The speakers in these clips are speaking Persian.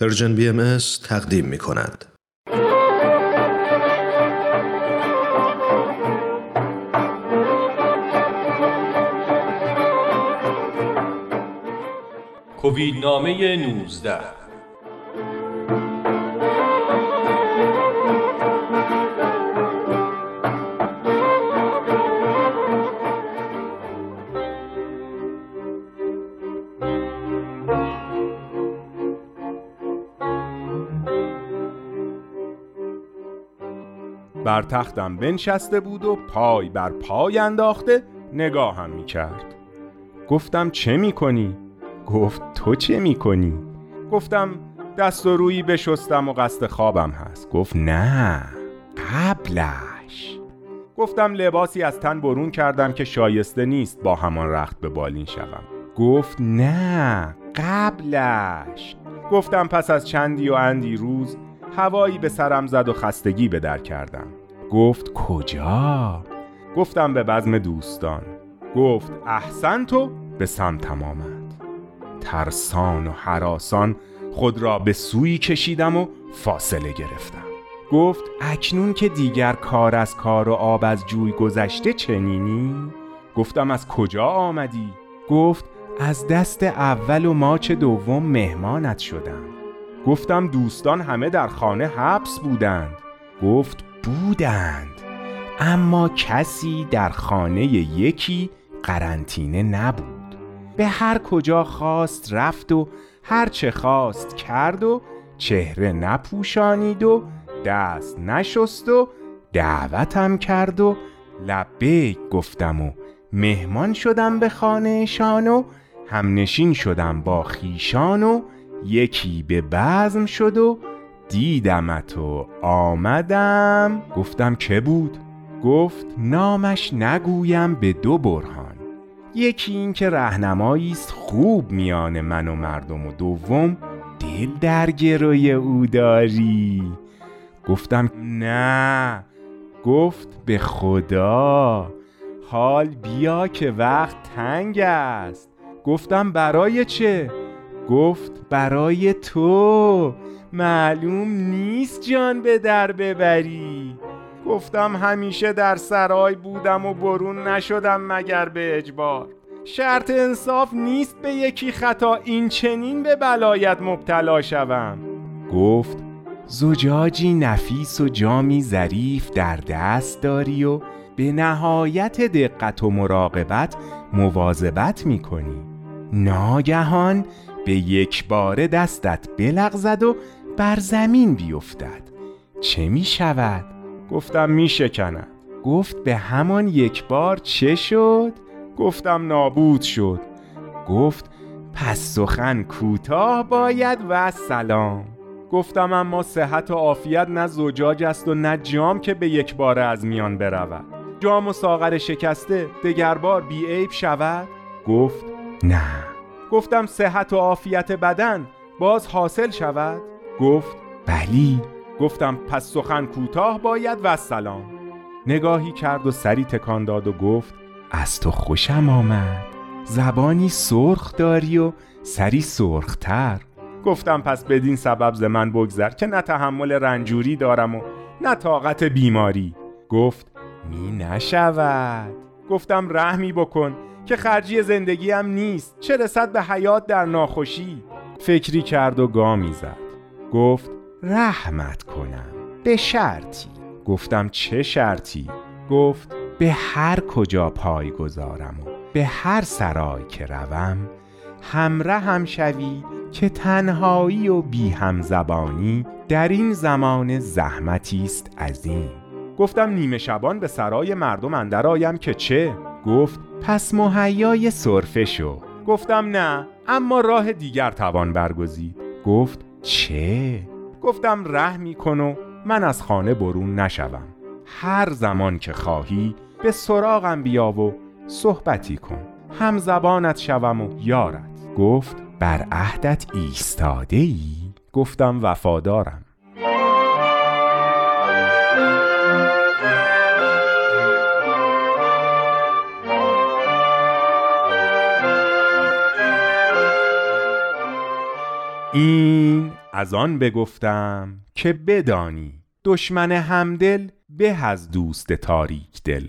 پرژن بی ام تقدیم می کند. کووید نامه 19 بر تختم بنشسته بود و پای بر پای انداخته نگاهم می کرد گفتم چه می کنی؟ گفت تو چه می کنی؟ گفتم دست و رویی بشستم و قصد خوابم هست. گفت نه قبلش. گفتم لباسی از تن برون کردم که شایسته نیست با همان رخت به بالین شوم. گفت نه قبلش. گفتم پس از چندی و اندی روز هوایی به سرم زد و خستگی به در کردم. گفت کجا؟ گفتم به بزم دوستان گفت احسن تو به سمتم آمد ترسان و حراسان خود را به سوی کشیدم و فاصله گرفتم گفت اکنون که دیگر کار از کار و آب از جوی گذشته چنینی؟ گفتم از کجا آمدی؟ گفت از دست اول و ماچ دوم مهمانت شدم گفتم دوستان همه در خانه حبس بودند گفت بودند. اما کسی در خانه یکی قرنطینه نبود. به هر کجا خواست رفت و هر چه خواست کرد و چهره نپوشانید و دست نشست و دعوتم کرد و لبیک گفتم و مهمان شدم به خانهشان و همنشین شدم با خیشان و یکی به بزم شد و دیدمت و آمدم. گفتم که بود؟ گفت نامش نگویم به دو برهان. یکی این که رهنمایی است خوب میان من و مردم و دوم دل در گروی او داری. گفتم نه. گفت به خدا. حال بیا که وقت تنگ است. گفتم برای چه؟ گفت برای تو. معلوم نیست جان به در ببری. گفتم همیشه در سرای بودم و برون نشدم مگر به اجبار. شرط انصاف نیست به یکی خطا این چنین به بلایت مبتلا شوم. گفت زجاجی نفیس و جامی ظریف در دست داری و به نهایت دقت و مراقبت مواظبت می کنی ناگهان به یک بار دستت بلغزد و بر زمین بیفتد. چه می شود؟ گفتم می شکند گفت به همان یک بار چه شد؟ گفتم نابود شد. گفت پس سخن کوتاه باید و سلام. گفتم اما صحت و عافیت نه زجاج است و نه جام که به یک بار از میان برود. جام و ساغر شکسته دگربار بی عیب شود؟ گفت نه. گفتم صحت و عافیت بدن باز حاصل شود؟ گفت بلی. گفتم پس سخن کوتاه باید و سلام. نگاهی کرد و سری تکان داد و گفت از تو خوشم آمد. زبانی سرخ داری و سری سرختر. گفتم پس بدین سبب ز من بگذر که نه تحمل رنجوری دارم و نه طاقت بیماری. گفت می نشود. گفتم رحمی بکن که خرجی زندگیم نیست. چه رسد به حیات در ناخوشی. فکری کرد و گامی زد. گفت رحمت کنم به شرطی. گفتم چه شرطی؟ گفت به هر کجا پای گذارم و به هر سرای که روم همره هم شوی که تنهایی و بی هم زبانی در این زمان زحمتی است عظیم گفتم نیمه شبان به سرای مردم اندر آیم که چه؟ گفت پس مهیای صرفه شو. گفتم نه اما راه دیگر توان برگزید. گفت چه؟ گفتم رحمی کن و من از خانه برون نشوم. هر زمان که خواهی به سراغم بیا و صحبتی کن. هم زبانت شوم و یارت. گفت بر عهدت ایستاده ای؟ گفتم وفادارم. این از آن بگفتم که بدانی دشمن همدل به از دوست تاریک دل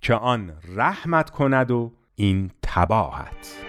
که آن رحمت کند و این تباهت.